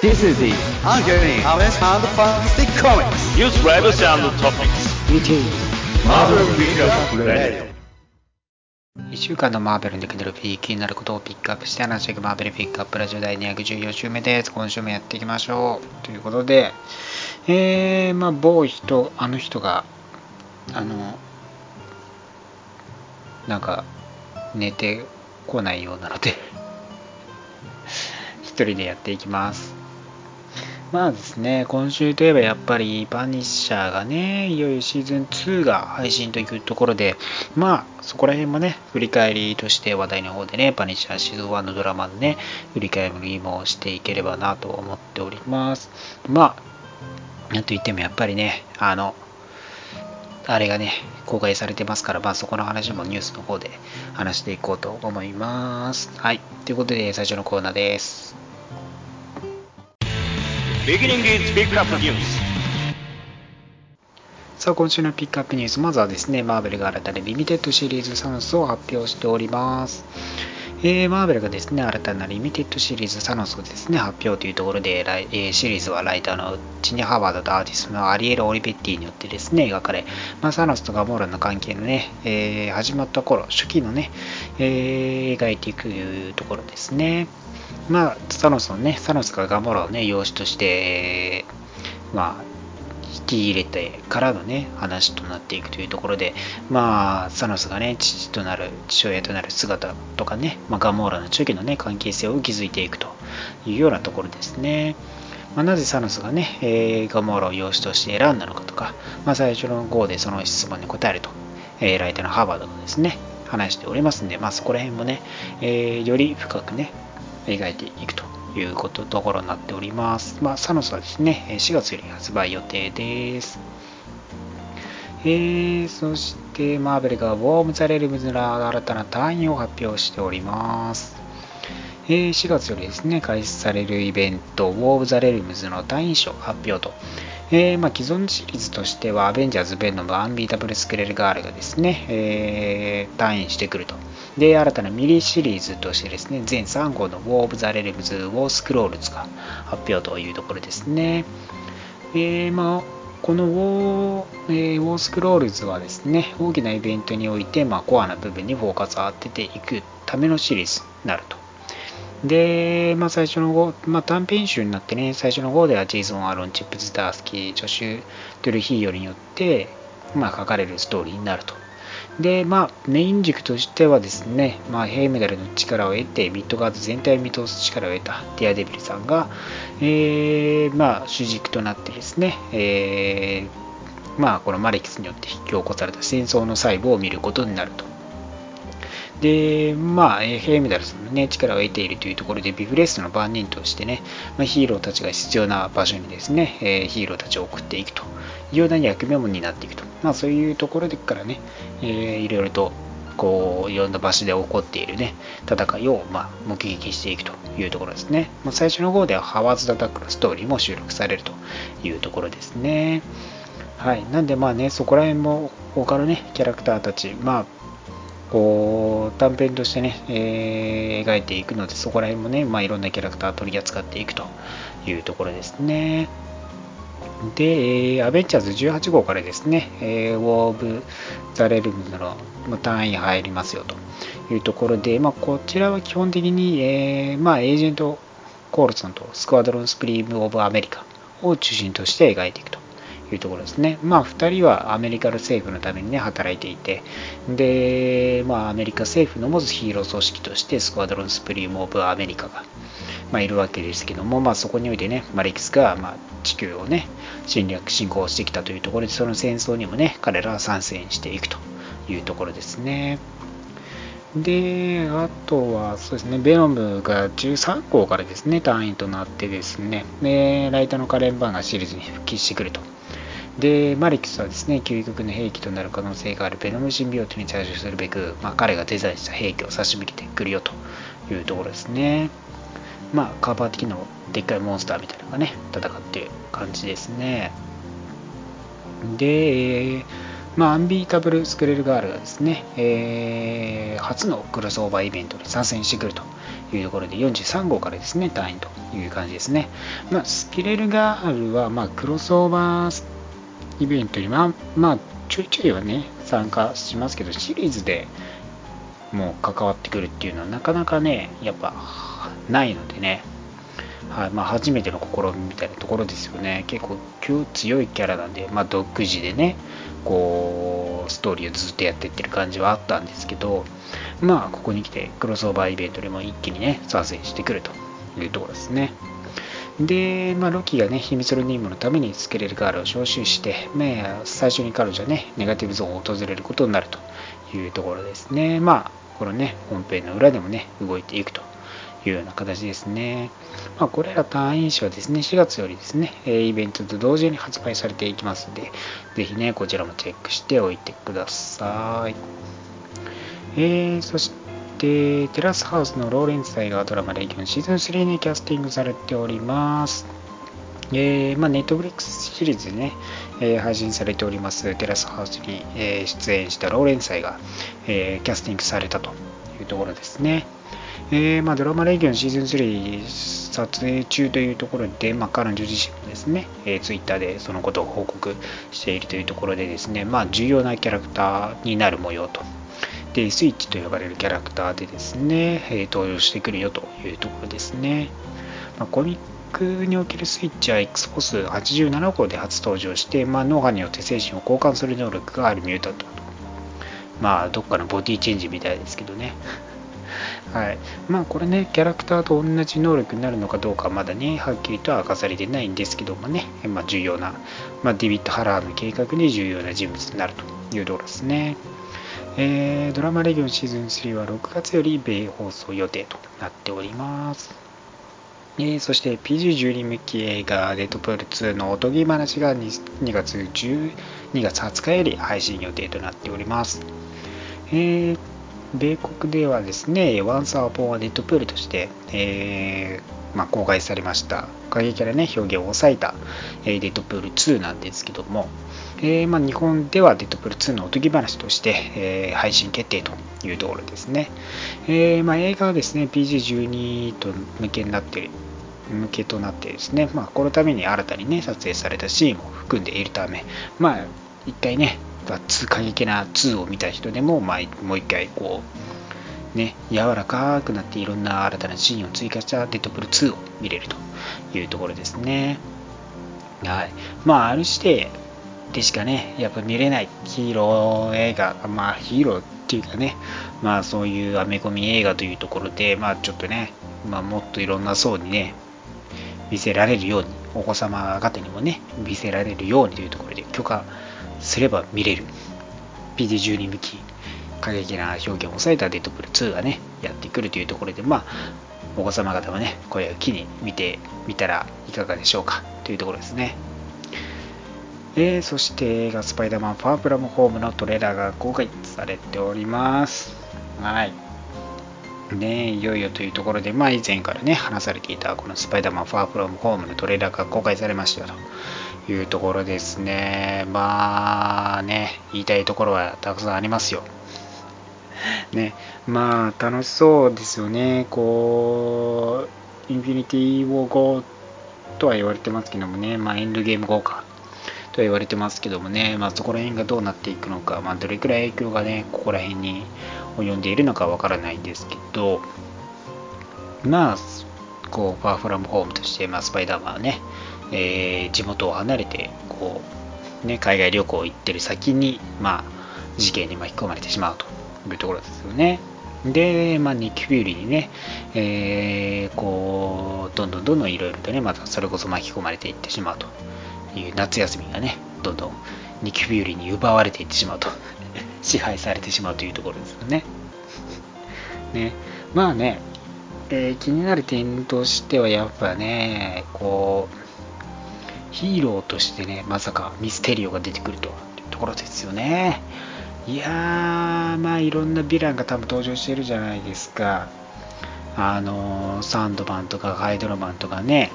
This is the ongoing Harvest and Fantastic Comics News and Topics meeting Marvel Radio 1週間のマーベルにでるピー気になることをピックアップして話していくマーベルピックアップラジオ第214週目です。今週もやっていきましょう。ということで、えー、まあ、某人、あの人が、あの、なんか、寝てこないようなので一人でやっていきます。まあですね、今週といえばやっぱりバニッシャーがね、いよいよシーズン2が配信というところで、まあそこら辺もね、振り返りとして話題の方でね、バニッシャーシーズン1のドラマのね、振り返りもしていければなと思っております。まあ、なんといってもやっぱりね、あの、あれがね、公開されてますから、まあそこの話もニュースの方で話していこうと思います。はい。ということで最初のコーナーです。Beginning is Pickup News. さあ今週のピックアップニュース。まずはですねマーベルが新たにリミテッドシリーズサノスを発表しております。えーマーベルがですね新たなリミテッドシリーズサノスをですね発表というところで、来えーシリーズはライターのチニ・ハワードとアーティストのアリエル・オリベッティによってですね描かれ、まあ、サノスとガモーラの関係のね、えー始まった頃初期のね、え描いていくというところですね。まあサノスのねサノスがガモーラをね養子として、まあ引き入れてからのね話となっていくというところでまあサノスがね父となる父親となる姿とかね、まあ、ガモーラの初期のね関係性を築いていくというようなところですね。まあ、なぜサノスがね、えーガモーラを養子として選んだのかとか、まあ、最初の号でその質問に答えると、えーライターのハーバードがですね話しておりますんで、まあ、そこら辺もね、えーより深くね描いていくということところになっております。まあ、サノスはですね、4月より発売予定です。えーそして、マーベルがウォーム・ザ・レルムズの新たな単位を発表しております。え4月よりですね、開始されるイベント、 War of the Realms のタイイン賞発表と、えーまあ、既存シリーズとしては、アベンジャーズ・ヴェノム・ Unbeatable Squirrel Girl がですね、えータイインしてくると。で、新たなミニシリーズとしてですね、全3号の War of the Realms War Scrolls が発表というところですね。えーまあ、この War,、えー War Scrolls はですね、大きなイベントにおいて、まあ、コアな部分にフォーカスを当てていくためのシリーズになると。で、まあ、最初の号、まあ、短編集になってね、最初の号ではジェイソン・アーロン、チップ・ズ・ダースキー、ジョシュ・ドゥルヒーヨによって、まあ、書かれるストーリーになると。で、まあ、メイン軸としてはですね、まあ、ヘイメダルの力を得て、ミッドガード全体を見通す力を得たディアデビルさんが、えーまあ、主軸となってですね、えーまあ、このマレキスによって引き起こされた戦争の細部を見ることになると。で、まあ、えヘイメダルさんの、ね、力を得ているというところで、ビブレストの番人としてね、まあ、ヒーローたちが必要な場所にですね、えーヒーローたちを送っていくというような役目も担っていくと。まあ、そういうところからね、えーいろいろと、こう、いろんな場所で起こっているね、戦いを、ま、目撃していくというところですね。まあ、最初の方ではハワーズ・ダ・タックのストーリーも収録されるというところですね。はい。なんで、まあね、そこら辺も、他のね、キャラクターたち、まあ、こう短編としてね、えー描いていくので、そこら辺もね、まあ、いろんなキャラクター取り扱っていくというところですね。で、えーアベンジャーズ18号からですね、えーウォー・オブ・ザ・レルムの単位入りますよというところで、まあ、こちらは基本的に、えーまあ、エージェント・コールソンとスクワドロン・スプリーム・オブ・アメリカを中心として描いていくというところですね。まあ、2人はアメリカの政府のためにね、働いていて、で、まあ、アメリカ政府の持つヒーロー組織として、スクワドロン・スプリーム・オブ・アメリカが、まあ、いるわけですけども、まあ、そこにおいてね、マリキスが、まあ、地球をね、侵略、侵攻してきたというところで、その戦争にもね、彼らは参戦していくというところですね。で、あとは、そうですね、ベノムが13号からですね、単位となってですね、で、ライターのカレンバーンがシリーズに復帰してくると。で、マリキスはですね、究極の兵器となる可能性があるベノムシンビオートに対処するべく、まあ、彼がデザインした兵器を差し向けてくるよというところですね。まあ、カーバー的なでっかいモンスターみたいなのがね、戦っている感じですね。で、まあ、アンビータブル・スクレルガールがですね、えー初のクロスオーバーイベントに参戦してくるというところで43号からですね、隊員という感じですね。まあ、スクレルガールは、まあ、クロスオーバーイベントに、まあ、まあ、ちょいちょいはね、参加しますけど、シリーズでもう関わってくるっていうのはなかなかね、やっぱないのでね、はいまあ、初めての試みみたいなところですよね。結構強いキャラなんで、まあ、独自でね、こう、ストーリーをずっとやってってる感じはあったんですけど、まあ、ここに来てクロスオーバーイベントでも一気にね、参戦してくるというところですね。で、まあ、ロキがね、秘密の任務のためにスケレルガールを招集して、まあ、最初に彼女はね、ネガティブゾーンを訪れることになるというところですね。まあ、このね、本編の裏でもね、動いていくというような形ですね。まあ、これら単位誌はですね、4月よりですね、イベントと同時に発売されていきますので、ぜひね、こちらもチェックしておいてください。えー、そして、テラスハウスのローレン・サイがドラマレギオンシーズン3にキャスティングされております。えー、まあ、ネットフリックスシリーズでね、えー配信されておりますテラスハウスに、えー出演したローレン・サイが、えーキャスティングされたというところですね。えーまあ、ドラマレギオンシーズン3撮影中というところで、まあ、彼女自身もですね、えー、ツイッターでそのことを報告しているというところでですね、まあ、重要なキャラクターになる模様と。で、スイッチと呼ばれるキャラクターでですね、え登場してくるよというところですね。まあ、コミックにおけるスイッチは X-FOS87 号で初登場して、まあ、脳波によって精神を交換する能力があるミュータントと。まあ、どっかのボディチェンジみたいですけどね。はい。まあ、これね、キャラクターと同じ能力になるのかどうかまだね、はっきりとは明かされてないんですけどもね、まあ、重要な、まあ、デビッド・ハラーの計画に重要な人物になるというところですね。えードラマレギュンシーズン3は6月より米放送予定となっております。えーそして PG12 向き映画デッドプール2のおとぎ話が 2, 2月10 2月20日より配信予定となっております。えー米国ではですね、Once Upon a Deadpool として、えーまあ、公開されました過激キャラね、表現を抑えた、えーデッドプール2なんですけども、えーまあ、日本ではデッドプール2のおとぎ話として、えー配信決定というところですね。えまあ、映画はですね、PG12 と向けになって向けとなってですね、まあ、このために新たにね、撮影されたシーンも含んでいるため、まあ、一回ね、2過激な2を見た人でも、まあ、もう一回こう、ね、柔らかくなっていろんな新たなシーンを追加したデッドプル2を見れるというところですね。はい。まあ、ある指定でしかね、やっぱ見れないヒーロー映画、まあヒーローっていうかね、まあそういうアメコミ映画というところで、まあちょっとね、まあもっといろんな層にね、見せられるように、お子様方にもね、見せられるようにというところで許可すれば見れる PD12 向き過激な表現を抑えたデッドプール2がね、やってくるというところで、まあ、お子様方はね、これを機に見てみたらいかがでしょうかというところですね。えーそして映画スパイダーマンファープラムホームのトレーラーが公開されております。はい。ねいよいよというところで、まあ以前からね、話されていたこのスパイダーマンファープラムホームのトレーラーが公開されましたというところですね。まあね、言いたいところはたくさんありますよ。ね、まあ楽しそうですよね。こう、インフィニティウォー後とは言われてますけどもね、まあエンドゲーム後か。とは言われてますけどもね、まあ、そこら辺がどうなっていくのか、まあ、どれくらい影響がね、ここら辺に及んでいるのかわからないんですけど、まあ、こう、パワフラムホームとして、まあ、スパイダーマンはね、えー地元を離れて、こう、ね、海外旅行行ってる先に、まあ、事件に巻き込まれてしまうと。いうところですよね。で、まあ、ニキ・フューリーにね、えーこう、どんどんどんどんいろいろとね、またそれこそ巻き込まれていってしまうという夏休みがね、どんどんニキ・フューリーに奪われていってしまうと、支配されてしまうというところですよね。ね、まあね、えー気になる点としてはやっぱね、こう、ヒーローとしてね、まさかミステリオが出てくるとはというところですよね。いやー、まあいろんなヴィランが多分登場してるじゃないですか。あのーサンドマンとかハイドロマンとかね。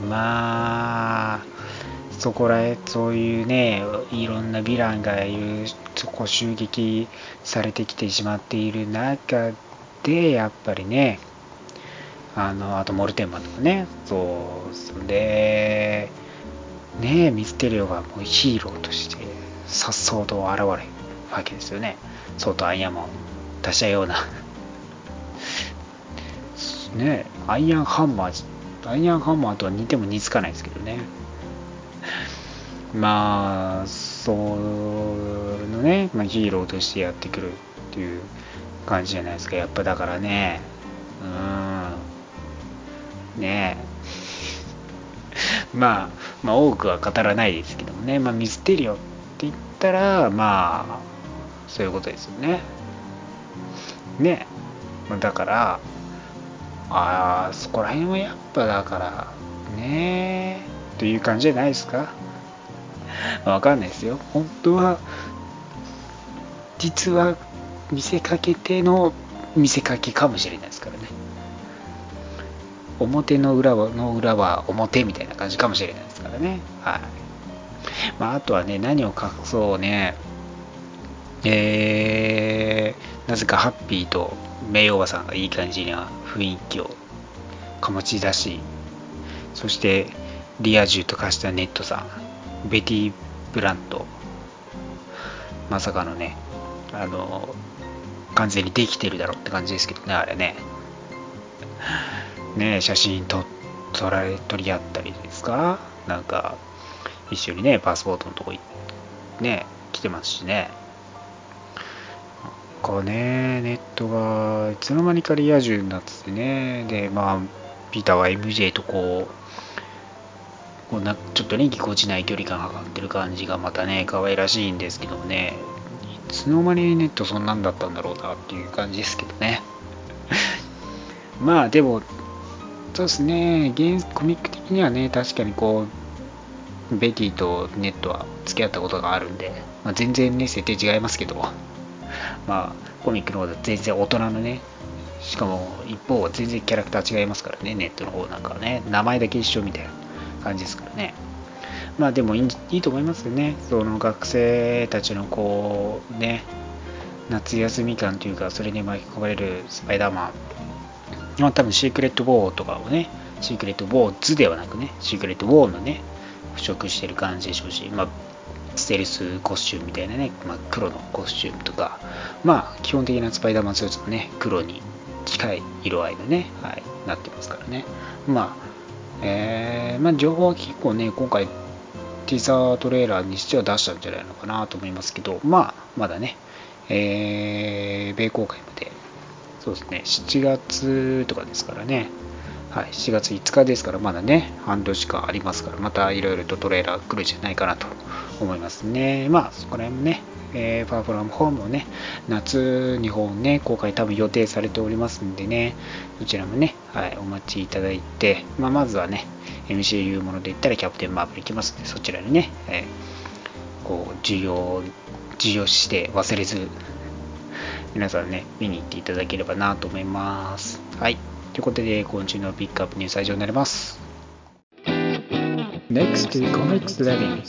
まあ、そこらへんそういうねいろんなヴィランがいるそこ襲撃されてきてしまっている中でやっぱりねあのあとモルテンマンとかねそうそれでねミステリオがもうヒーローとしてさっそうと現れるわけですよね。相当アイアンマンを出したような。ねアイアンハンマーアイアンハンマーとは似ても似つかないですけどね。まあそのね、まあ、ヒーローとしてやってくるっていう感じじゃないですか。やっぱだからね。うん。ねえ。まあまあ多くは語らないですけどもね、まあ、ミステリオって言ったらまあそういうことですよね。ね。だからあそこら辺はやっぱだからね。という感じじゃないですか。わかんないですよ。本当は実は見せかけての見せかけかもしれないですからね。表の裏はの裏は表みたいな感じかもしれないですからね。はい。まああとはね何を隠そうね。えー、なぜかハッピーと名誉おばさんがいい感じな雰囲気を醸し出しそしてリア充と化したネットさんベティ・ブラント。まさかのねあの完全にできてるだろうって感じですけどねあれね。ね写真撮撮られ撮り合ったりですか？なんか一緒にねパスポートのとこね来てますしね。かね、ネットがいつの間にかリア充になっててね、で、まあ、ピーターは MJ とこう、こうなちょっとね、ぎこちない距離感がかってる感じがまたね、可愛らしいんですけどもね、いつの間にネットそんなんだったんだろうなっていう感じですけどね。まあ、でも、そうですね、コミック的にはね、確かにこう、ベティとネットは付き合ったことがあるんで、まあ、全然ね、設定違いますけど、まあ、コミックの方だと全然大人のね、しかも一方は全然キャラクター違いますからね、ネットの方なんかはね、名前だけ一緒みたいな感じですからね。まあでもいいいいと思いますよね。その学生たちのこう、ね、夏休み感というか、それに巻き込まれるスパイダーマン。まあ多分シークレット・ウォーとかをね、シークレット・ウォーズではなくね、シークレット・ウォーのね、腐食してる感じでしょうし、まあステルスコスチュームみたいなね、まあ、黒のコスチュームとか、まあ、基本的なスパイダーマンスーツもね、黒に近い色合いのね、はい、なってますからね。まあ、えー、まあ、情報は結構ね、今回、ティザートレーラーにしては出したんじゃないのかなと思いますけど、まあ、まだね、えー、米公開まで、そうですね、7月とかですからね、はい、7月5日ですから、まだね、半年間ありますから、またいろいろとトレーラー来るんじゃないかなと思いますね。まあ、そこら辺もね、えー、ファーフラムホームもね、夏日本ね、公開多分予定されておりますんでね、そちらもね、はい、お待ちいただいて、まあ、まずはね、MCU もので言ったらキャプテンマーブル行きますんで、そちらにね、えー、こう、授業、授業して忘れず、皆さんね、見に行っていただければなと思います。はい。ということで、今週のピックアップニュースは以上になります。Next Comics Living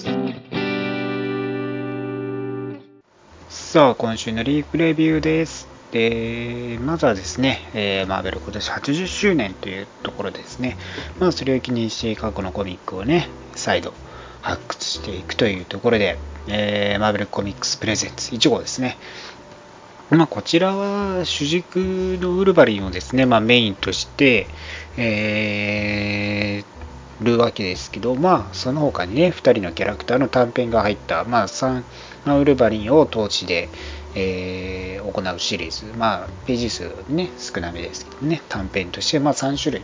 さあ、今週のリーフレビューです。で、まずはですね、えー、マーベル今年80周年というところですね、まあ、それを気にして過去のコミックをね、再度発掘していくというところで、えー、マーベルコミックスプレゼンツ1号ですね。まあ、こちらは主軸のウルヴァリンをですね、まあ、メインとして、えー、るわけですけど、まあ、その他にね、2人のキャラクターの短編が入った、まあ、3まあ、ウルヴァリンを当地で、えー、行うシリーズ、まあ、ページ数ね、少なめですけどね、短編として、まあ、3種類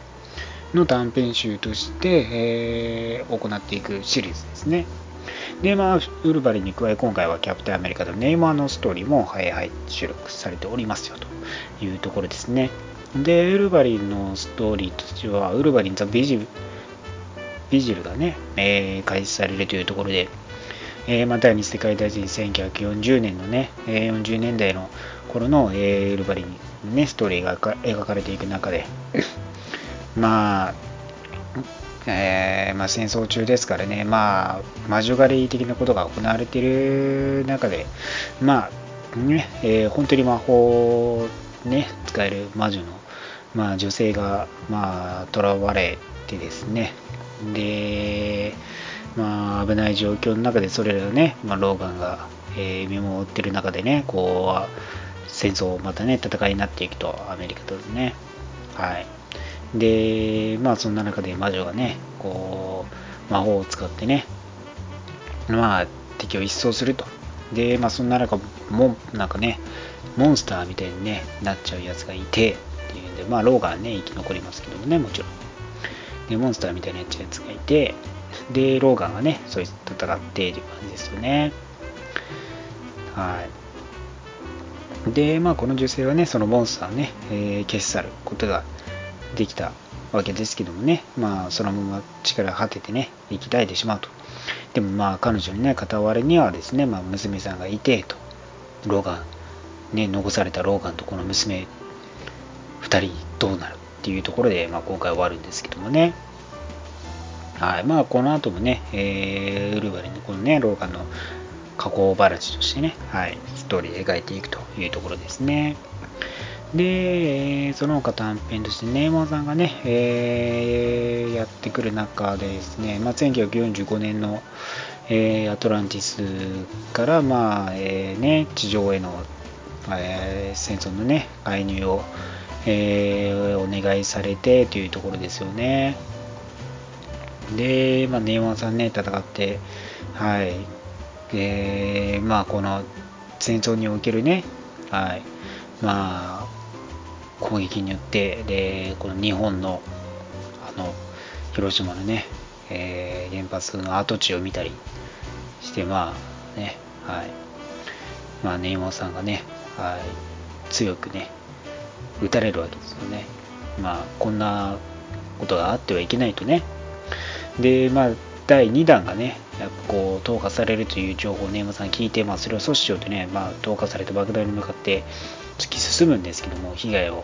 の短編集として、えー、行っていくシリーズですね。で、まあ、ウルヴァリンに加え、今回はキャプテンアメリカのネイマーのストーリーも、はいはい、収録されておりますよというところですね。で、ウルヴァリンのストーリーとしては、ウルヴァリン・ザ・ビジルビジルがね、えー、開始されるというところで、えー、まあ、第二次世界大戦1940年のね、えー、40年代の頃の、えー、ウルヴァリンのね、ストーリーが描かれていく中で、まあ、えーまあ、戦争中ですからね、まあ、魔女狩り的なことが行われている中で、まあねえー、本当に魔法、ね、使える魔女の、まあ、女性が、まあ、囚われてですね、で、まあ、危ない状況の中でそれらね、まあ、ローガンが、えー、見守ってる中でね、こう、戦争、またね、戦いになっていくと、アメリカとね。はい。で、まあ、そんな中で魔女がね、こう、魔法を使ってね、まあ、敵を一掃すると。で、まあ、そんな中、もなんかね、モンスターみたいに、ね、なっちゃうやつがいて、っていうんで、まあ、ローガンね、生き残りますけどもね、もちろん。で、モンスターみたいになっちゃうやつがいて、で、ローガンがね、そいつと戦ってという感じですよね。はい。で、まあ、この女性はね、そのモンスターをね、えー、消し去ることができたわけですけどもね、まあ、そのまま力を果ててね、生き絶えてしまうと。でもまあ、彼女にね、傍らにはですね、まあ、娘さんがいて、と。ローガン、ね、残されたローガンとこの娘、2人どうなるっていうところで、まあ、今回終わるんですけどもね。はい。まあ、この後もね、えー、ウルヴァリンのこのね、ローガンの加工話としてね、はい、ストーリー描いていくというところですね。で、その他短編として、ネイマーさんがね、えー、やってくる中でですね、まあ、1945年の、えー、アトランティスから、まあえーね、地上への、えー、戦争のね、介入を、えー、お願いされてというところですよね。で、まあ、ネイマーさんね、戦って、はい、えー、まあ、この戦争におけるね、はい、まあ、攻撃によってでこの日本のあの広島のね、えー、原発の跡地を見たりしてまあねはい。まあ根本さんがね、はい、強くね打たれるわけですよね。まあこんなことがあってはいけないとね。でまあ第2弾がね、やっぱこう投下されるという情報を根山さん聞いて、まあ、それを阻止しようとね、まあ、投下された爆弾に向かって突き進むんですけども、被害を、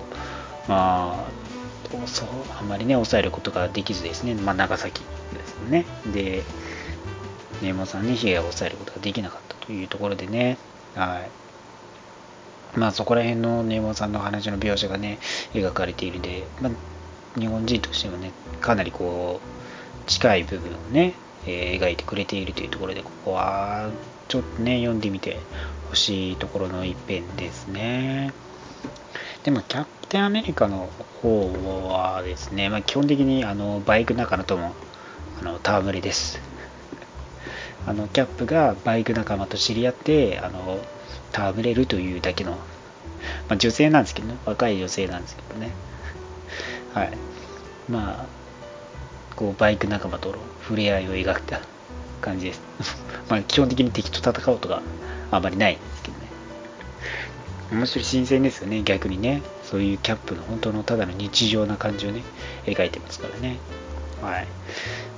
まあ、そうあまりね、抑えることができずですね、まあ、長崎ですよね。で、根山さんに被害を抑えることができなかったというところでね、はい。まあ、そこら辺の根山さんの話の描写がね、描かれているんで、まあ、日本人としてもね、かなりこう、近い部分をね、えー、描いてくれているというところで、ここはちょっとね、読んでみてほしいところの一編ですね。でも、キャプテンアメリカの方はですね、まあ、基本的にあのバイク仲間ともあの戯れです。あのキャップがバイク仲間と知り合ってあの戯れるというだけの、まあ、女性なんですけどね若い女性なんですけどねはいまあこうバイク仲間との触れ合いを描いた感じです。まあ基本的に敵と戦うとがあまりないんですけどね。面白い新鮮ですよね、逆にね。そういうキャップの本当のただの日常な感じをね、描いてますからね。はい。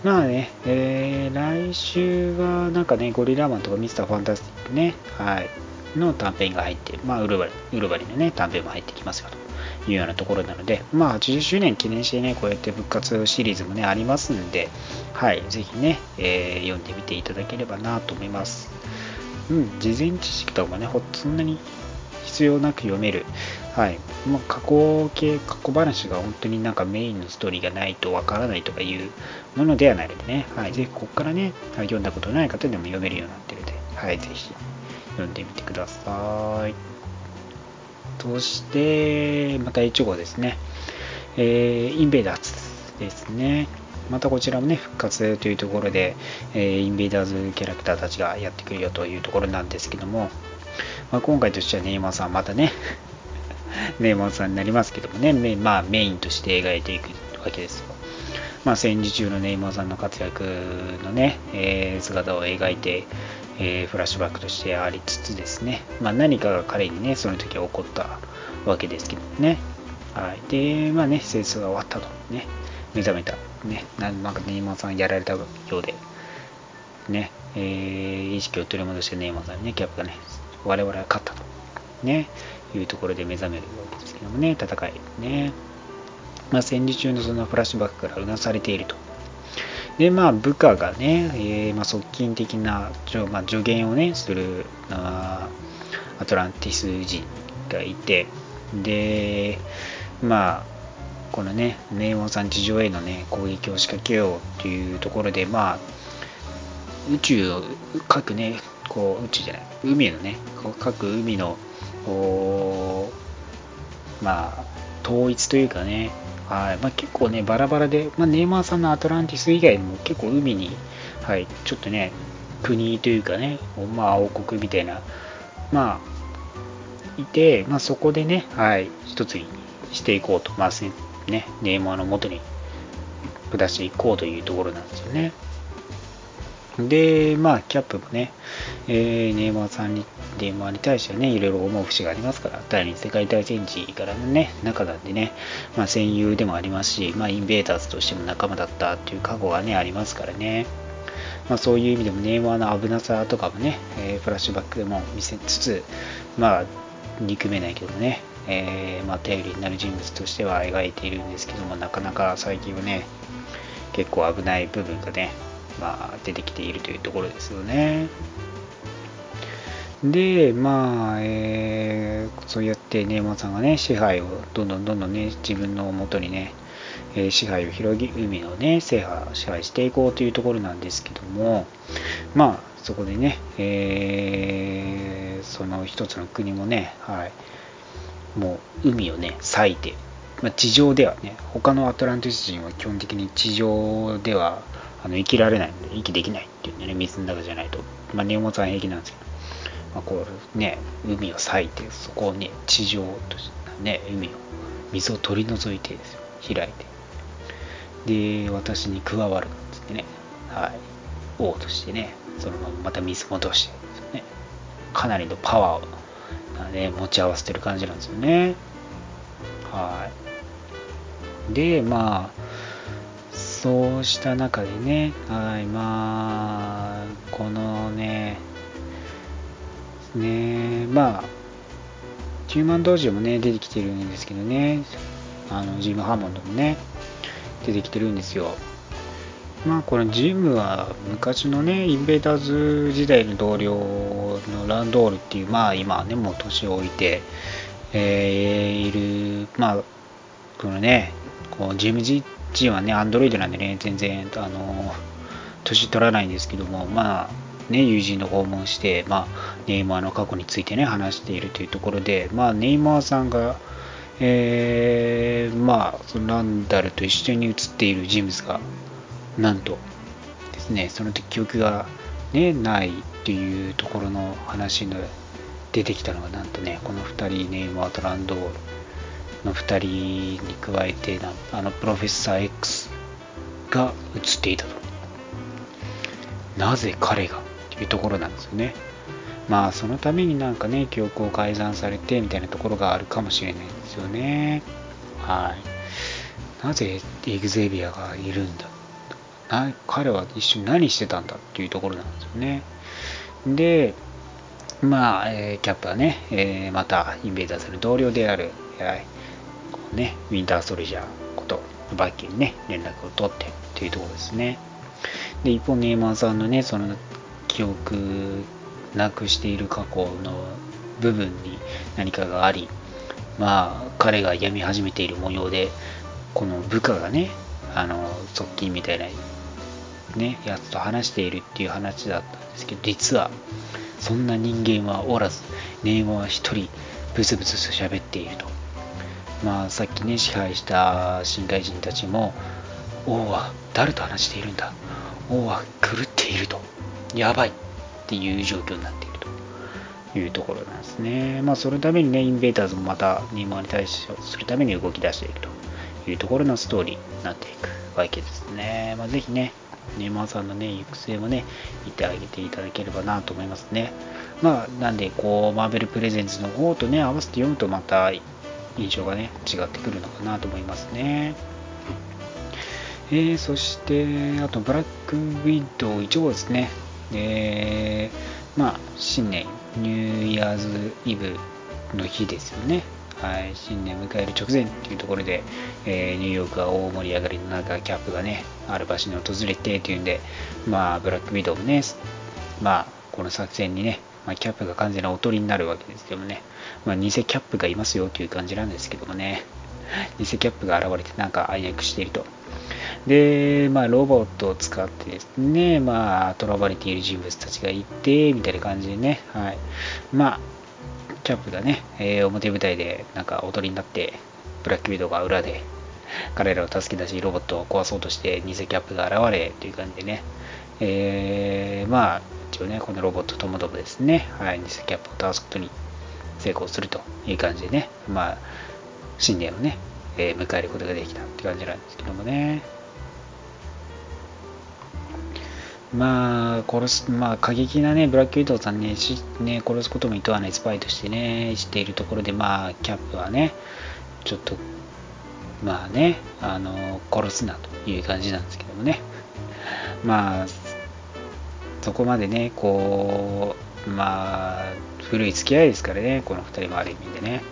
まあね、えー、来週はなんかね、ゴリラマンとかミスターファンタスティックね、はい、の短編が入って、まあ、ウルバリ、ウルバリのね、短編も入ってきますよと。いうようなところなので、まあ、80周年記念してね、こうやって復活シリーズもね、ありますんで、はい、ぜひね、えー、読んでみていただければなと思います。うん、事前知識とかね、ほそんなに必要なく読める、はい、まあ、過去系、過去話が本当になんかメインのストーリーがないとわからないとかいうものではないのでね、はい、ぜひここからね、読んだことない方でも読めるようになってるので、はい、ぜひ読んでみてください。そして、また1号ですね。えー、インベーダーズですね。またこちらもね、復活というところで、えー、インベーダーズキャラクターたちがやってくるよというところなんですけども、まあ、今回としてはネイマーさん、またね、ネイマーさんになりますけどもね、まあ、メインとして描いていくわけですよ。まあ、戦時中のネイマーさんの活躍のね、えー、姿を描いて、えー、フラッシュバックとしてありつつですね、まあ、何かが彼にね、その時は起こったわけですけどね。はい。で、まあね、戦争が終わったと。ね。目覚めた。ね。なんかネイマーさんやられたようで、ね。えー、意識を取り戻してネイマーさんにね、キャップがね、我々は勝ったと。ね。いうところで目覚めるわけですけどもね、戦い。ね。まあ、戦時中のそのフラッシュバックからうなされていると。で、まあ、部下がね、えーまあ、側近的な、まあ、助言をね、するあアトランティス人がいて、で、まあ、このね、ネイモンさん地上へのね、攻撃を仕掛けようというところで、まあ、宇宙を、各ね、こう、宇宙じゃない、海のね、各海の、まあ、統一というかね、はいまあ、結構ね、バラバラで、まあ、ネイマーさんのアトランティス以外にも結構海に、はい、ちょっとね、国というかね、まあ、王国みたいな、まあ、いて、まあ、そこでね、はい、一つにしていこうと、まあ、ね、ネイマーのもとに下していこうというところなんですよね。で、まあ、キャップもね、えー、ネイマーさんに、ネイマーに対してはね、いろいろ思う節がありますから、第二次世界大戦時からのね、中なんでね、まあ、戦友でもありますし、まあ、インベーターズとしても仲間だったっていう過去がね、ありますからね。まあ、そういう意味でもネイマーの危なさとかもね、えー、フラッシュバックでも見せつつ、まあ、憎めないけどね、えー、まあ、頼りになる人物としては描いているんですけども、なかなか最近はね、結構危ない部分がね、まあ、出てきているというところですよね。で、まあ、えー、そうやってネーマンさんがね、支配をどんどんどんどんね、自分のもとにね、えー、支配を広げ、海をね、制覇、支配していこうというところなんですけども、まあ、そこでね、えー、その一つの国もね、はい、もう海をね、裂いて、まあ、地上ではね、他のアトランティス人は基本的に地上ではあの生きられないので、息できないっていうんでね、水の中じゃないと。まあ、ネオモさん平気なんですけど、まあ、こうね、海を裂いて、そこをね、地上としてね、海を、水を取り除いてですよ、開いて。で、私に加わるんですってね、はい、王としてね、そのまままた水戻して、ね、かなりのパワーを、ね、持ち合わせてる感じなんですよね。はい。で、まあ、そうした中でね、はい、まあ、このね、ね、まあ、ヒューマン道場もね、出てきてるんですけどね、あの、ジム・ハーモンドもね、出てきてるんですよ。まあ、このジムは昔のね、インベーターズ時代の同僚のランドールっていう、まあ今ね、もう年を置いて、えー、いる、まあ、このね、こうジム G はね、アンドロイドなんでね、全然、あの、年取らないんですけども、まあ、ね、友人の訪問して、まあ、ネイマーの過去についてね、話しているというところで、まあ、ネイマーさんが、えー、まあ、そのランダルと一緒に写っている人物が、なんとですね、その時記憶が、ね、ないっていうところの話の出てきたのが、なんとね、この2人、ネイマーとランドール、の2人に加えてあのプロフェッサー X が映っていたと。なぜ彼がっていうところなんですよね。まあそのためになんかね記憶を改ざんされてみたいなところがあるかもしれないんですよね。はい。なぜエグゼビアがいるんだ。な彼は一緒に何してたんだっていうところなんですよね。でまあ、えー、キャップはね、えー、またインベーダーズの同僚である、はいね、ウィンターソルジャーことバッキーにね、連絡を取ってというところですね。で、一方、ネイマンさんのね、その記憶なくしている過去の部分に何かがあり、まあ、彼が病み始めている模様で、この部下がね、あの、側近みたいな、ね、やつと話しているっていう話だったんですけど、実は、そんな人間はおらず、ネイマは一人、ブツブツと喋っていると。まあ、さっきね、支配した新海人たちも、王は誰と話しているんだ？王は狂っていると。やばいっていう状況になっているというところなんですね。まあ、そのためにね、インベーターズもまたニーマに対処するために動き出しているというところのストーリーになっていくわけですね。まあ、ぜひね、ネイマーさんのね、行く末もね、見てあげていただければなと思いますね。まあ、なんで、こう、マーベルプレゼンツの方とね、合わせて読むとまた印象がね、違ってくるのかなと思いますね。えー、そして、あと、ブラックウィッドウ一応ですね、えー、まあ、新年、ニューイヤーズイブの日ですよね。はい、新年迎える直前っていうところで、えー、ニューヨークは大盛り上がりの中、キャップがね、ある場所に訪れてっていうんで、まあ、ブラックウィドウもね、まあ、この作戦にね、まあ、キャップが完全なおとりになるわけですけどもね、まあ、偽キャップがいますよという感じなんですけどもね、偽キャップが現れてなんか暗躍していると。で、まあ、ロボットを使ってですね、まあ、囚われている人物たちがいて、みたいな感じでね、はい。まあ、キャップがね、えー、表舞台でなんか踊りになって、ブラックウィドウが裏で彼らを助け出し、ロボットを壊そうとして、偽キャップが現れという感じでね、えー、まあ、一応ね、このロボットともどもですね、はい、偽キャップを倒すことに成功するという感じでね、まあ、新年をね、えー、迎えることができたって感じなんですけどもね。まあ、殺す、まあ、過激なね、ブラックウィドウさんね、ね殺すことも厭わないスパイとしてね、しているところで、まあ、キャップはね、ちょっと、まあね、あの、殺すなという感じなんですけどもね。まあ、そこまでね、こう、まあ、古い付き合いですからね、この2人もある意味でね。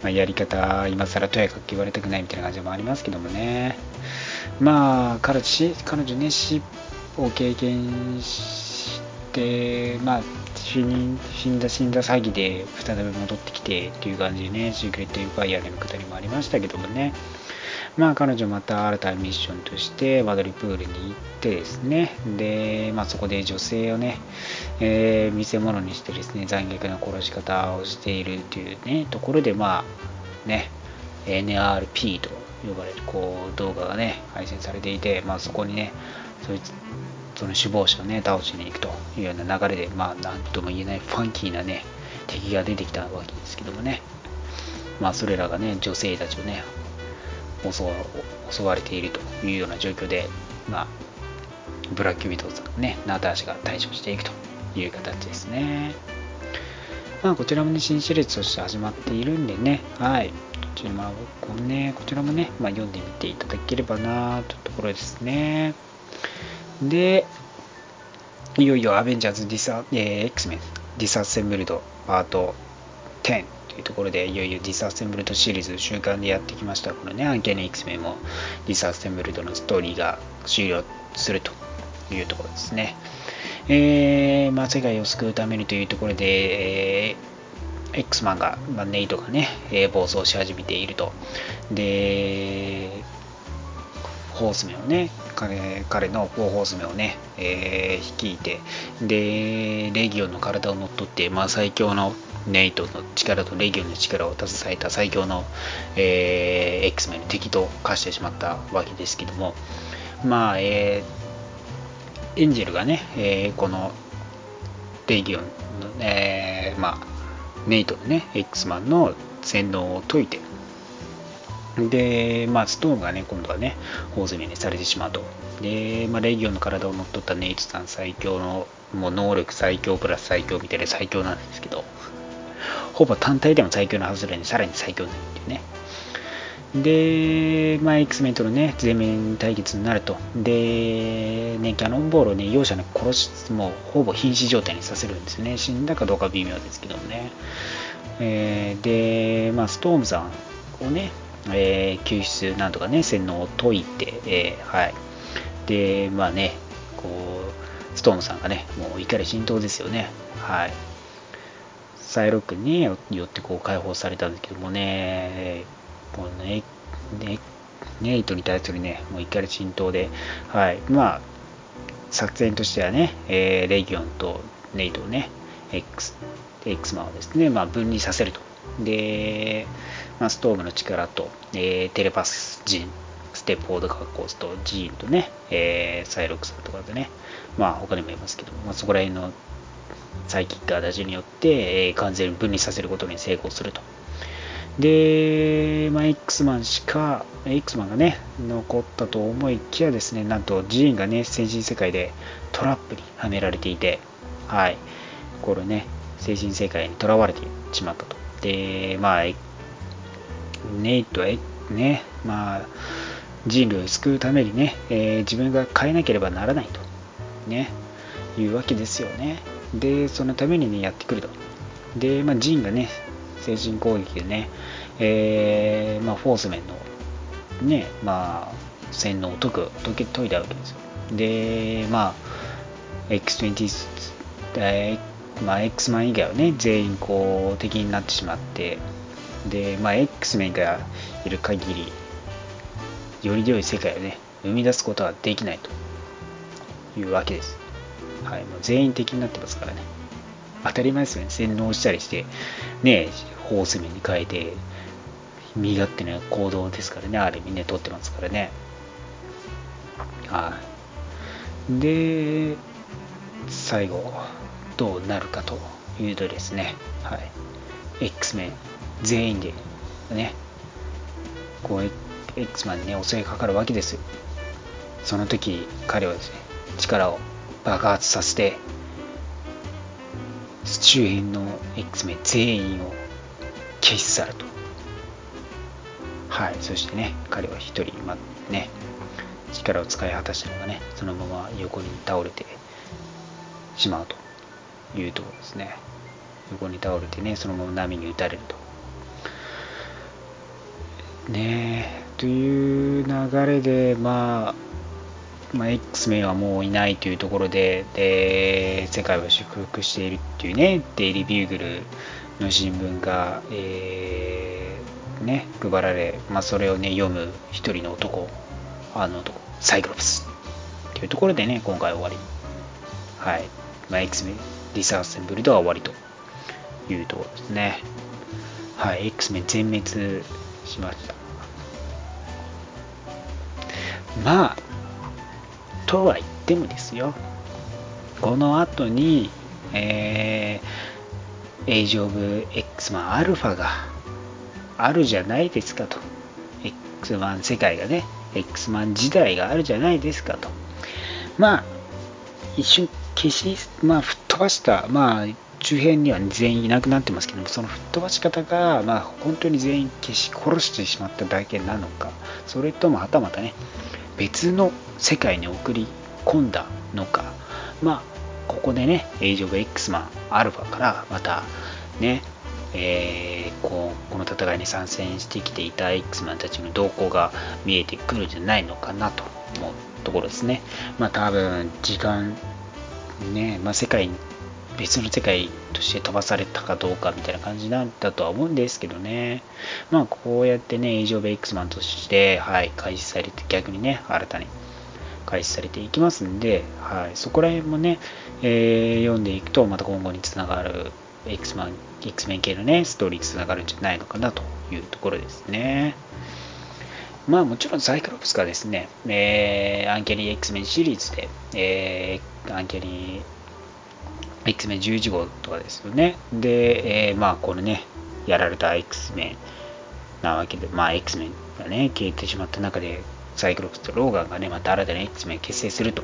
まあ、やり方、今更とやかく言われたくないみたいな感じもありますけどもね。まあ、彼女彼女ね、死を経験して、まあ、死人死んだ死んだ詐欺で再び戻ってきてっていう感じでね、シークレット・インファイアでのくだりもありましたけどもね。まあ彼女また新たなミッションとしてマドリプールに行ってですね、で、まあそこで女性をね、えー、見せ物にしてですね、残虐な殺し方をしているというね、ところでまあね、NRP と呼ばれるこう動画がね、配信されていて、まあそこにね、そいつその首謀者をね、倒しに行くというような流れで、まあ、なんとも言えないファンキーなね、敵が出てきたわけですけどもね、まあ、それらがね、女性たちをね、襲われているというような状況で、まあ、ブラックビトさんね、ナターシが対処していくという形ですね。まあ、こちらもね、新シリーズとして始まっているんでね、はい。こちらもね、こちらもね、まあ、読んでみていただければなというところですね。で、いよいよアベンジャーズディサ、えー、X メンディサッセンブルドパート10というところでいよいよディサッセンブルドシリーズ週間でやってきましたこのねアンケーネ X メンもディサッセンブルドのストーリーが終了するというところですね。えー、まあ、世界を救うためにというところで、えー、X マンが、まあ、ネイトがね、えー、暴走し始めていると。で、ホースメをね、彼彼の4ホースメをね、えー、率いて、で、レギオンの体を乗っ取って、まあ、最強のネイトの力とレギオンの力を携えた最強の、えー、X メンの敵と化してしまったわけですけども、まあ、えー、エンジェルがね、えー、このレギオンの、えー、まあ、ネイトのね、X マンの洗脳を解いて、で、まあ、ストーンがね、今度はね、大攻めにされてしまうと。で、まあ、レギオンの体を乗っ取ったネイトさん最強の、もう能力最強プラス最強みたいな最強なんですけど、ほぼ単体でも最強なはずなのに、さらに最強になるっていうね。で、まあ、X メンとのね、全面対決になると。で、ね、キャノンボールをね、容赦なく殺し、もうほぼ瀕死状態にさせるんですね。死んだかどうか微妙ですけどもね。えー、で、まあ、ストームさんをね、えー、救出なんとかね、洗脳を解いて、えー、はい。で、まあね、こう、ストームさんがね、もう怒り浸透ですよね。はい。サイロックによってこう解放されたんですけどもね、このね、ねネイトに対するね、もう怒り浸透で、はい。まあ、作戦としてはね、えー、レギオンとネイトをね、X、X マンをですね、まあ、分離させると。で、まあ、ストームの力と、えー、テレパスジン、ステップフォードカーコースとジーンとね、えー、サイロックスとかでね、まあ他にもいますけど、まあ、そこら辺のサイキックアダジによって、えー、完全に分離させることに成功すると。で、まあ、X マンしか、X マンがね、残ったと思いきやですね、なんとジーンがね、精神世界でトラップにはめられていて、はい、これね、精神世界にとらわれてしまったと。で、まあ、ネイトはね、まあ、人類を救うためにね、えー、自分が変えなければならないと、ね、いうわけですよね。で、そのためにね、やってくると。で、まあ、ジンがね、精神攻撃でね、えーまあ、フォース面のね、まあ、洗脳を解く、解け解いたわけですよ。で、まあ、X20、えーまあ、X マン以外はね、全員こう敵になってしまって、で、まあ、X メンがいる限り、より良い世界をね、生み出すことはできないというわけです。はい、もう全員敵になってますからね。当たり前ですよね。洗脳したりして、ね、ホース面に変えて、身勝手な行動ですからね、ある意味ね、取ってますからね。はい。で、最後、どうなるかというとですね、はい。X メン全員で、ね、こう、X マンにね、襲いかかるわけですよ。その時、彼はですね、力を爆発させて、周辺の X メ全員を消し去ると。はい、そしてね、彼は一人、ま、ね、力を使い果たしたのがね、そのまま横に倒れてしまうというところですね。横に倒れてね、そのまま波に打たれると。ねえという流れで、まあ、まあ、X メンはもういないというところで、で、世界を祝福しているっていうね、デイリービューグルの新聞が、えー、ね、配られ、まあ、それをね、読む一人の男、あの男、サイクロプスというところでね、今回終わり。はい。まあ、X メン、ディサーセンブルドは終わりというところですね。はい、X メン全滅しました。まあ、とは言ってもですよ、この後に、えー、エイジオブ X マンアルファがあるじゃないですかと。X マン世界がね、X マン時代があるじゃないですかと。まあ、一瞬消し、まあ、吹っ飛ばした、まあ、周辺には全員いなくなってますけども、その吹っ飛ばし方が、まあ、本当に全員消し殺してしまっただけなのか、それともはたまたね、別の世界に送り込んだのか、まあ、ここでね、エイジオブ X マンアルファからまたね、えー、こうこの戦いに参戦してきていた X マンたちの動向が見えてくるんじゃないのかなと思うところですね。まあ多分時間ね、まあ、世界別の世界として飛ばされたかどうかみたいな感じなんだとは思うんですけどね。まあ、こうやってね、以上ベイクスマンとして、はい、開始されて、逆にね、新たに開始されていきますんで、はい、そこら辺もね、えー、読んでいくと、また今後につながる X マン、X メン系のね、ストーリーにつながるんじゃないのかなというところですね。まあもちろんサイクロプスがですね、えー、アンケリー X メンシリーズで、えー、アンケリー X メン11号とかですよね。で、えー、まあこのね、やられた X メンなわけで、まあ X メンがね、消えてしまった中で、サイクロプスとローガンがね、また新たな X メン結成すると、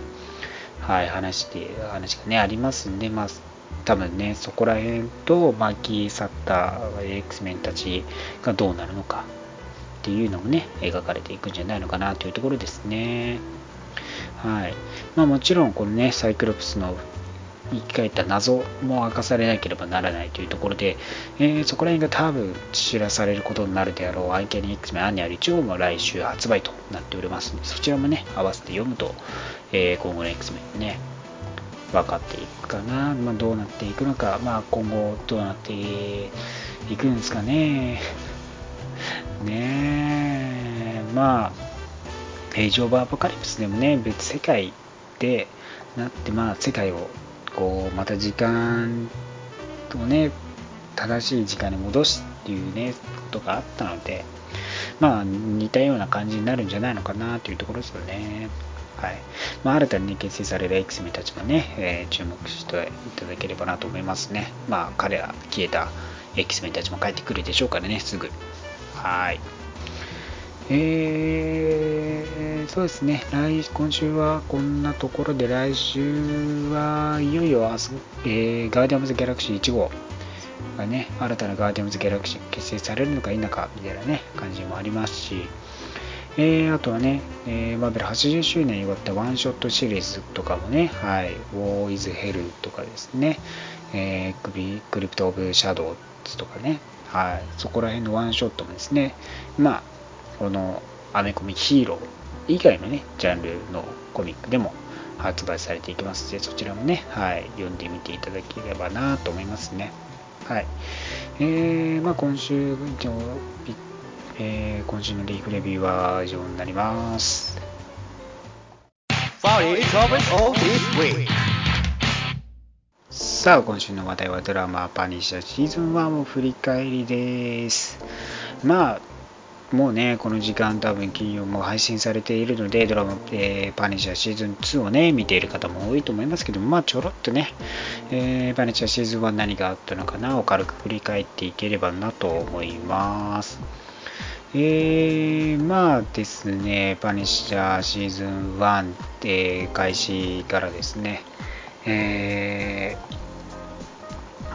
はい、話して、話がね、ありますんで、まあ、多分ね、そこら辺と巻き去った X メンたちがどうなるのかっていうのもね、描かれていくんじゃないのかなというところですね。はい。まあもちろん、このね、サイクロプスの生き返った謎も明かされなければならないというところで、えー、そこら辺が多分知らされることになるであろう、アイキャニ X メンアニアル1号も来週発売となっておりますので、そちらもね、合わせて読むと、えー、今後の X メンね、分かっていくかな、まあ、どうなっていくのか、まあ、今後どうなっていくんですかね。ねえ、まあ、ページオブアポカリプスでもね、別世界でなって、まあ、世界を、こう、また時間をね、正しい時間に戻すっていうね、ことがあったので、まあ、似たような感じになるんじゃないのかなというところですよね。はい。まあ、新たに、ね、結成される X メンたちもね、えー、注目していただければなと思いますね。まあ、彼ら消えた X メンたちも帰ってくるでしょうからね、すぐ。はい。えー、そうですね。来、今週はこんなところで、来週はいよいよ明日、えー、ガーディアンズ・ギャラクシー1号がね、新たなガーディアンズ・ギャラクシー結成されるのか否かみたいなね、感じもありますし、えー、あとはね、えー、マーベル80周年に終わったワンショットシリーズとかもね、はい、 War Is Hell とかですね、えー、 Crypt of Shadowズとかね、はい、そこら辺のワンショットもですね、まあ、このアメコミヒーロー以外のね、ジャンルのコミックでも発売されていきますので、そちらもね、はい、読んでみていただければなと思いますね。はい。えー、まあ今週、えー、今週のリーフレビューは以上になります。さあ、今週の話題はドラマパニッシャーシーズン1を振り返りです。まあ、もうね、この時間多分金曜も配信されているので、ドラマ、えーパニッシャーシーズン2をね、見ている方も多いと思いますけども、まあちょろっとね、えーパニッシャーシーズン1何があったのかなを軽く振り返っていければなと思います。えー、まあですね、パニッシャーシーズン1って開始からですね、えー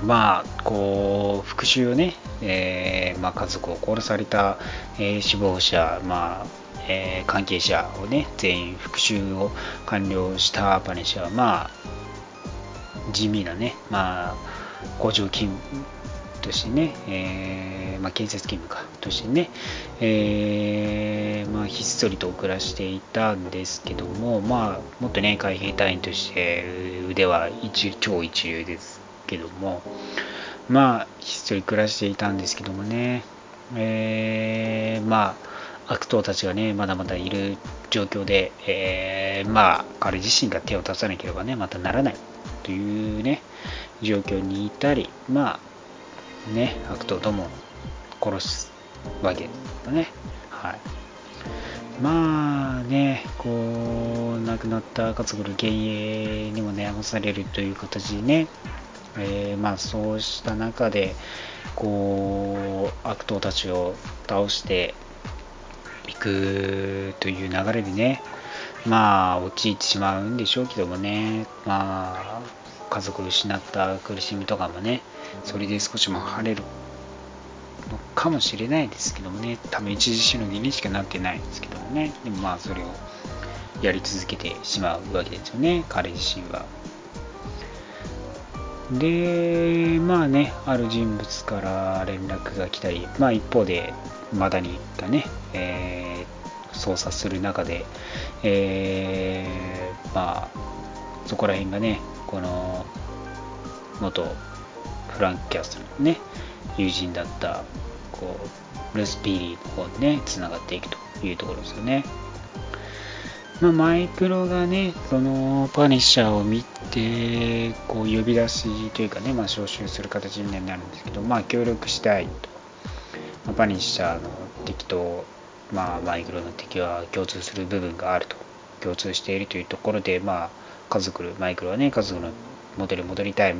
まあ、こう、復讐をね、えーまあ、家族を殺された、えー死亡者、まあ、えー関係者をね、全員復讐を完了したパニシャは、まあ、地味なね、まあ、工場勤務としてね、えーまあ、建設勤務かとしてね、えーまあ、ひっそりと暮らしていたんですけども、まあ、もっとね、海兵隊員として腕は一超一流です。けども、まあ、ひっそり暮らしていたんですけどもね、えーまあ、悪党たちがね、まだまだいる状況で、えーまあ、彼自身が手を出さなければね、またならないというね、状況にいたり、まあ、ね、悪党どもを殺すわけだね。はい。まあね、こう、亡くなった家族の幻影にも悩まされるという形でね、えーまあそうした中で、こう、悪党たちを倒していくという流れでね、まあ陥ってしまうんでしょうけどもね、まあ家族を失った苦しみとかもね、それで少しも晴れるのかもしれないですけどもね、多分一時しのぎにしかなってないんですけどもね、でもまあそれをやり続けてしまうわけですよね、彼自身は。で、まあね、ある人物から連絡が来たり、まあ一方で、マダニがね、えー捜査する中で、えーまあ、そこら辺がね、この、元フランク・キャスルのね、友人だった、こう、ルス・ピーリーの方にね、つながっていくというところですよね。まあ、マイクロがね、そのパニッシャーを見て、こう呼び出しというかね、まあ、招集する形になるんですけど、まあ、協力したいと。まあパニッシャーの敵と、まあ、マイクロの敵は共通する部分があると。共通しているというところで、まあ、家族、マイクロはね、家族の元に戻りたい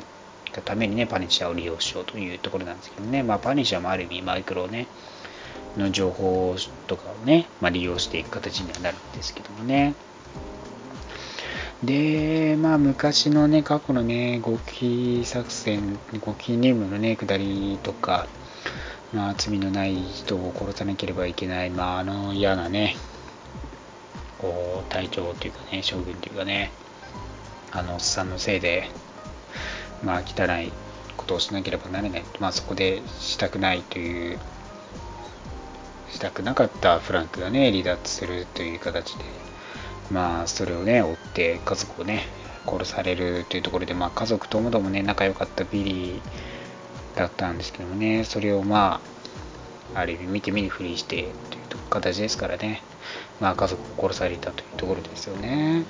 がためにね、パニッシャーを利用しようというところなんですけどね、まあ、パニッシャーもある意味、マイクロをね、の情報とかをね、まあ、利用していく形にはなるんですけどもね。で、まあ、昔のね、過去のね、極秘作戦、極秘任務のね、下りとか、まあ、罪のない人を殺さなければいけない、まあ、あの嫌なね、こう、隊長というかね、将軍というかね、あのおっさんのせいで、まあ、汚いことをしなければならない、まあ、そこでしたくないという、したくなかったフランクがね、離脱するという形で、まあ、それをね、追って家族をね、殺されるというところで、まあ、家族ともどもね、仲良かったビリーだったんですけどもね、それをまあ、ある意味見て見ぬふりしてという形ですからね、まあ、家族を殺されたというところですよね。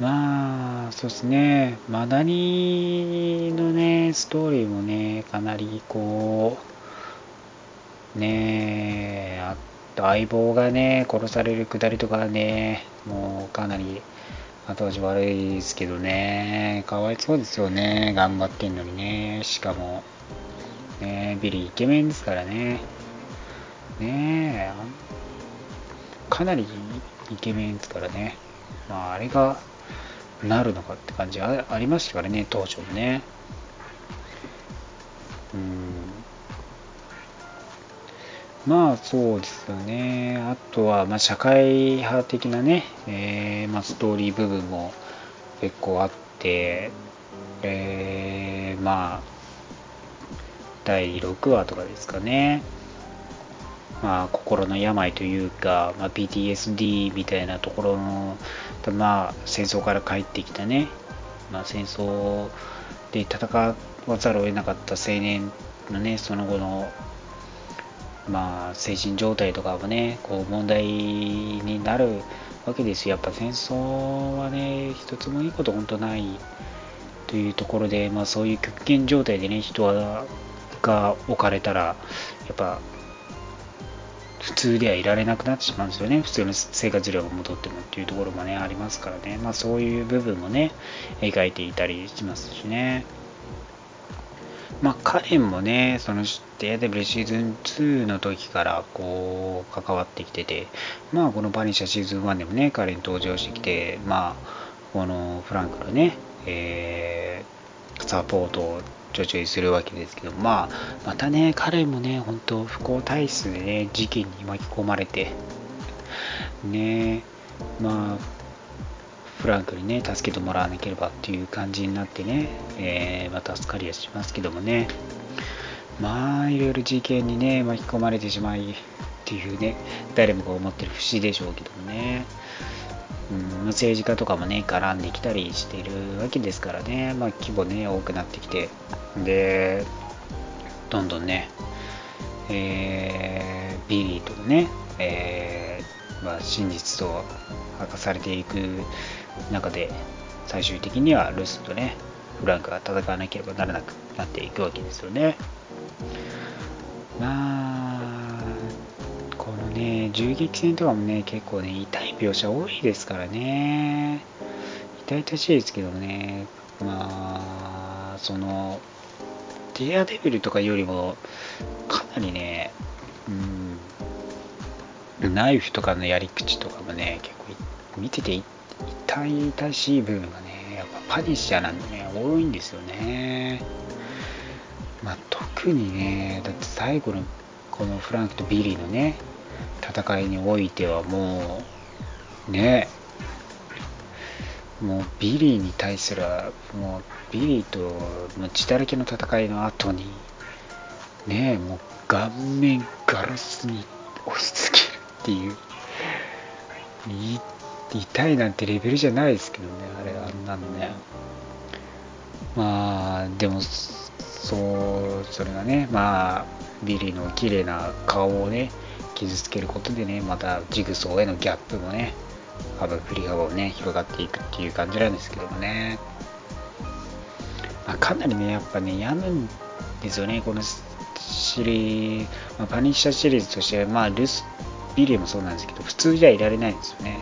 まあ、そうですね、マダニのね、ストーリーもね、かなりこう、ねえ、あと相棒がね、殺されるくだりとかね、もうかなり後味悪いですけどね、かわいそうですよね、頑張ってんのにね、しかも、ね、ビリーイケメンですからね、ねえ、かなりイケメンですからね、まあ、あれがなるのかって感じあありましたからね、当初もね。うん。まあそうですよね。あとは、まあ、社会派的なね、えーまあ、ストーリー部分も結構あって、えーまあ、第6話とかですかね。まあ、心の病というか、まあ、PTSD みたいなところの、まあ、戦争から帰ってきたね、まあ、戦争で戦わざるを得なかった青年のね、その後の、まあ、精神状態とかもね、こう問題になるわけですよ。やっぱ戦争はね、一つもいいこと本当ないというところで、まあ、そういう極限状態でね、人はが置かれたら、やっぱ普通ではいられなくなってしまうんですよね。普通の生活量が戻ってもっていうところもね、ありますからね。まあそういう部分もね、描いていたりしますしね。まあカレンもね、そのデアデブルシーズン2の時からこう関わってきてて、まあこのバニッシャシーズン1でもね、カレン登場してきて、まあこのフランクのね、えー、サポートをちょちょいするわけですけど、まあ、またね、彼もね、本当不幸体質でね、事件に巻き込まれて、ね、まあ、フランクにね、助けてもらわなければっていう感じになってね、えー、まあ、助かりはしますけどもね、まあ、いろいろ事件にね、巻き込まれてしまいっていうね、誰もが思ってる節でしょうけどもね、うん、政治家とかもね、絡んできたりしているわけですからね、まあ、規模ね、多くなってきて、で、どんどんね、えー、ビリーとね、えー、まあ、真実と明かされていく中で、最終的にはルスとね、フランクが戦わなければならなくなっていくわけですよね。まあ、このね、銃撃戦とかもね、結構ね、痛い描写多いですからね。痛々しいですけどね、まあ、その、デアデビルとかよりも、かなりね、うん、ナイフとかのやり口とかもね、結構見てて痛々しい部分がね、やっぱパニッシャーなんでね、多いんですよね。まあ、特にね、だって最後のこのフランクとビリーのね、戦いにおいてはもう、ね、もうビリーに対するもうビリーと血だらけの戦いの後にねもう顔面ガラスに押し付けるっていう痛いなんてレベルじゃないですけどねあれあんなのね。まあでもそうそれがねまあビリーの綺麗な顔をね傷つけることでねまたジグソーへのギャップもね幅振り幅をね広がっていくっていう感じなんですけどもね、まあ、かなりねやっぱね病むんですよねこのシリー、まあ、パニッシャーシリーズとしてはまあルスビリーもそうなんですけど普通じゃいられないんですよね。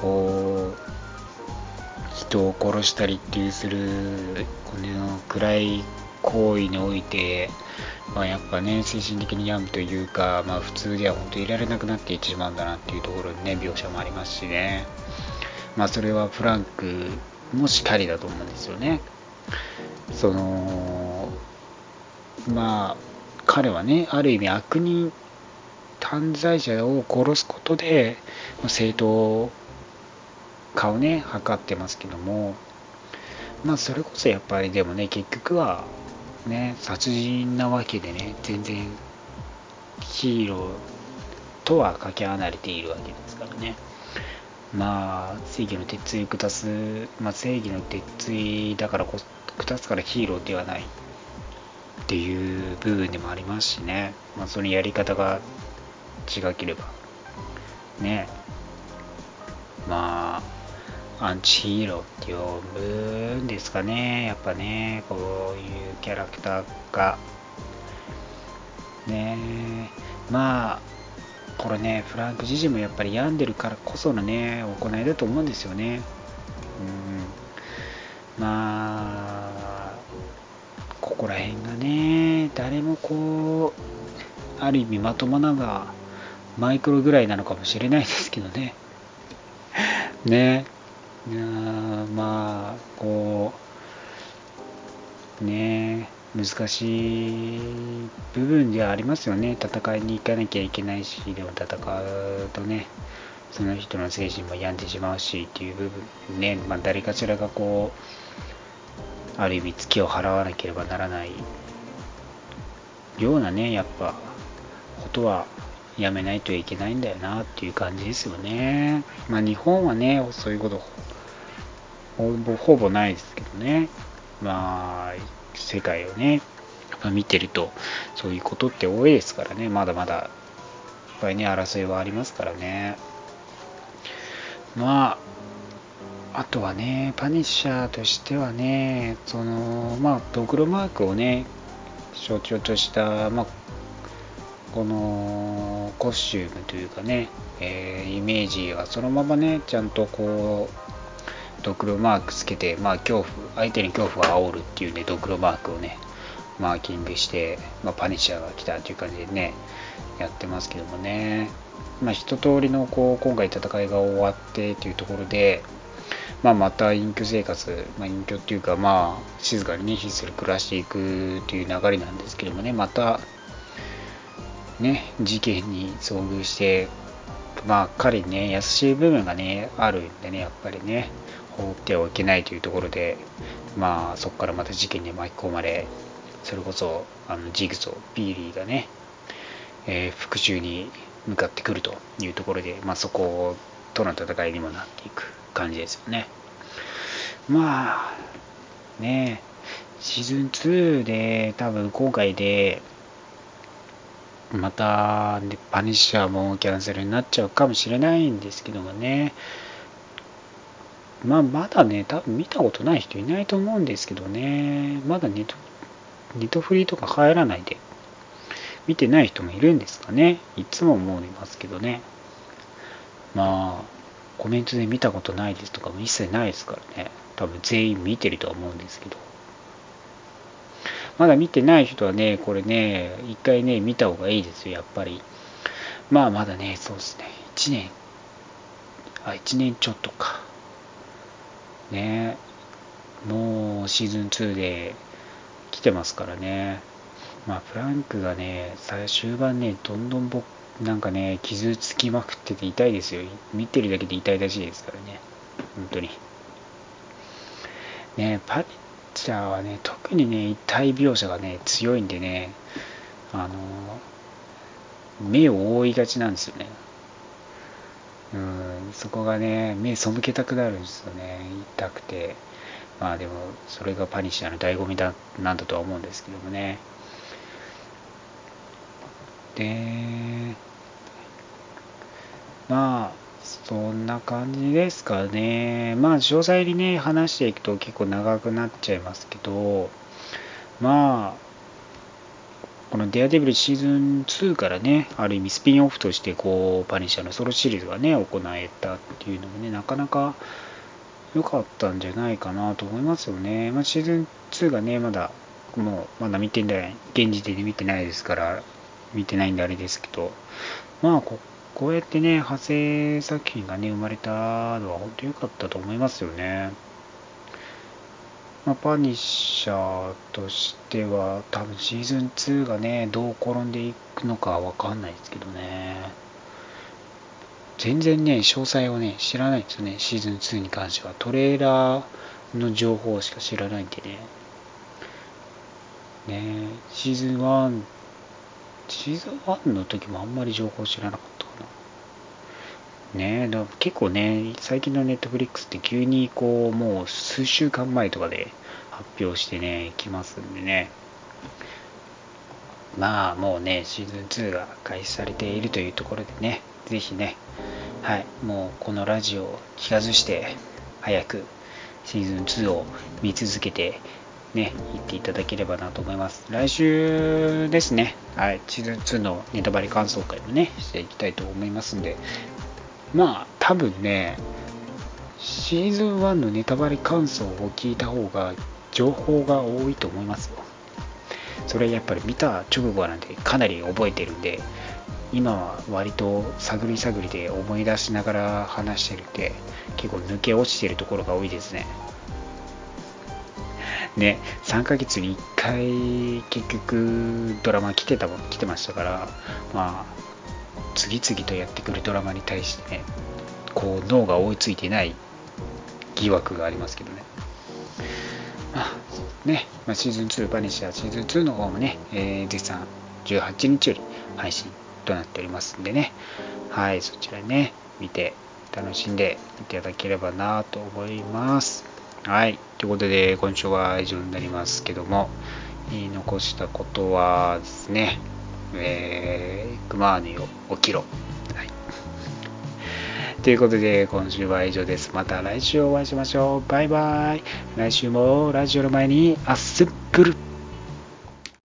こう人を殺したりっていうするこの暗い行為においてまあ、やっぱね、精神的に病むというか、まあ、普通では本当にいられなくなっていってしまうんだなっていうところにね、描写もありますしね。まあ、それはフランクもしかりだと思うんですよね。その、まあ、彼はね、ある意味悪人、犯罪者を殺すことで、正当化をね、図ってますけども、まあ、それこそやっぱりでもね、結局は、ね、殺人なわけでね、全然ヒーローとはかけ離れているわけですからね。まあ、正義の鉄槌下す、まあ、正義の鉄槌だからこ下すからヒーローではないっていう部分でもありますしね。まあ、そのやり方が違ければ、ね。まあ、アンチヒーローって呼ぶんですかね。やっぱね、こういうキャラクターが。ねまあ、これね、フランク自身もやっぱり病んでるからこそのね、行いだと思うんですよね。うん。まあ、ここら辺がね、誰もこう、ある意味まともながマイクロぐらいなのかもしれないですけどね。ねいやまあこうね難しい部分ではありますよね。戦いに行かなきゃいけないしでも戦うとねその人の精神も病んでしまうしっていう部分ね、まあ、誰かしらがこうある意味月を払わなければならないようなねやっぱことはやめないといけないんだよなっていう感じですよね。まあ日本はねそういうことほぼほぼないですけどね。まあ世界をね見てるとそういうことって多いですからね。まだまだやっぱりね争いはありますからね。まああとはねパニッシャーとしてはねそのまあドクロマークをね象徴とした、まあ、このコスチュームというかね、えー、イメージはそのままねちゃんとこうドクロマークつけて、まあ、恐怖相手に恐怖を煽るっていうねドクロマークをねマーキングして、まあ、パニッシャーが来たという感じでねやってますけどもね、まあ、一通りのこう今回戦いが終わってというところで、まあ、また隠居生活、まあ、隠居っていうかまあ静かにねひっそり暮らしていくという流れなんですけどもねまたね事件に遭遇してまあ彼にね優しい部分がねあるんでねやっぱりね。放ってはいけないというところでまあそこからまた事件に巻き込まれそれこそあのジグソービリーがね、えー、復讐に向かってくるというところで、まあ、そことの戦いにもなっていく感じですよね。まあねシーズン2で多分今回でまたパニッシャーもキャンセルになっちゃうかもしれないんですけどもね。まあまだね多分見たことない人いないと思うんですけどね。まだネットネトフリとか入らないで見てない人もいるんですかね。いつも思いますけどね。まあコメントで見たことないですとかも一切ないですからね。多分全員見てるとは思うんですけど。まだ見てない人はねこれね一回ね見た方がいいですよやっぱり。まあまだねそうですね。1年あ1年ちょっとか。ねもうシーズン2で来てますからね。まあ、プランクがね、最終盤ね、どんどん僕、なんかね、傷つきまくってて痛いですよ。見てるだけで痛いらしいですからね。本当に。ね、パッチャーはね、特にね、痛い描写がね、強いんでね、あの、目を覆いがちなんですよね。うん、そこがね、目背けたくなるんですよね。痛くて。まあでもそれがパニッシャーの醍醐味だなんだとは思うんですけどもねでまあそんな感じですかねまあ詳細にね話していくと結構長くなっちゃいますけどまあこのデアデビルシーズン2からね、ある意味スピンオフとしてこう、パニッシャーのソロシリーズがね、行えたっていうのもね、なかなか良かったんじゃないかなと思いますよね。まあ、シーズン2がね、まだ、もう、まだ見てない、現時点で見てないですから、見てないんであれですけど、まあこ、こうやってね、派生作品がね、生まれたのは本当良かったと思いますよね。まあ、パニッシャーとしては、多分シーズン2がね、どう転んでいくのかわかんないですけどね。全然ね、詳細をね、知らないんですよね、シーズン2に関しては。トレーラーの情報しか知らないんでね。ねシーズン1、シーズン1の時もあんまり情報知らなかった。ねだ結構ね、最近のネットフリックスって急にこう、もう数週間前とかで発表してね、来ますんでね。まあもうね、シーズン2が開始されているというところでね、ぜひね、はい、もうこのラジオを聞かずして、早くシーズン2を見続けて、ね、行っていただければなと思います。来週ですね、はい、シーズン2のネタバレ感想会もね、していきたいと思いますんで、まあ、多分ね、シーズン1のネタバレ感想を聞いた方が情報が多いと思いますよ。それやっぱり見た直後なんでかなり覚えてるんで、今は割と探り探りで思い出しながら話してるんで結構抜け落ちてるところが多いですねね3ヶ月に1回結局ドラマ来てた来てましたからまあ次々とやってくるドラマに対してねこう脳が追いついてない疑惑がありますけどねまあね、まあ、シーズン2バニッシャーシーズン2の方もね、えー、絶賛18日より配信となっておりますんでね、はい、そちらね、見て、楽しんでいただければなと思います。はい、ということで、今週は以上になりますけども、言い残したことはですね、えー、クマーニを起きろ。はい。ということで、今週は以上です。また来週お会いしましょう。バイバイ。来週もラジオの前にアッスプル。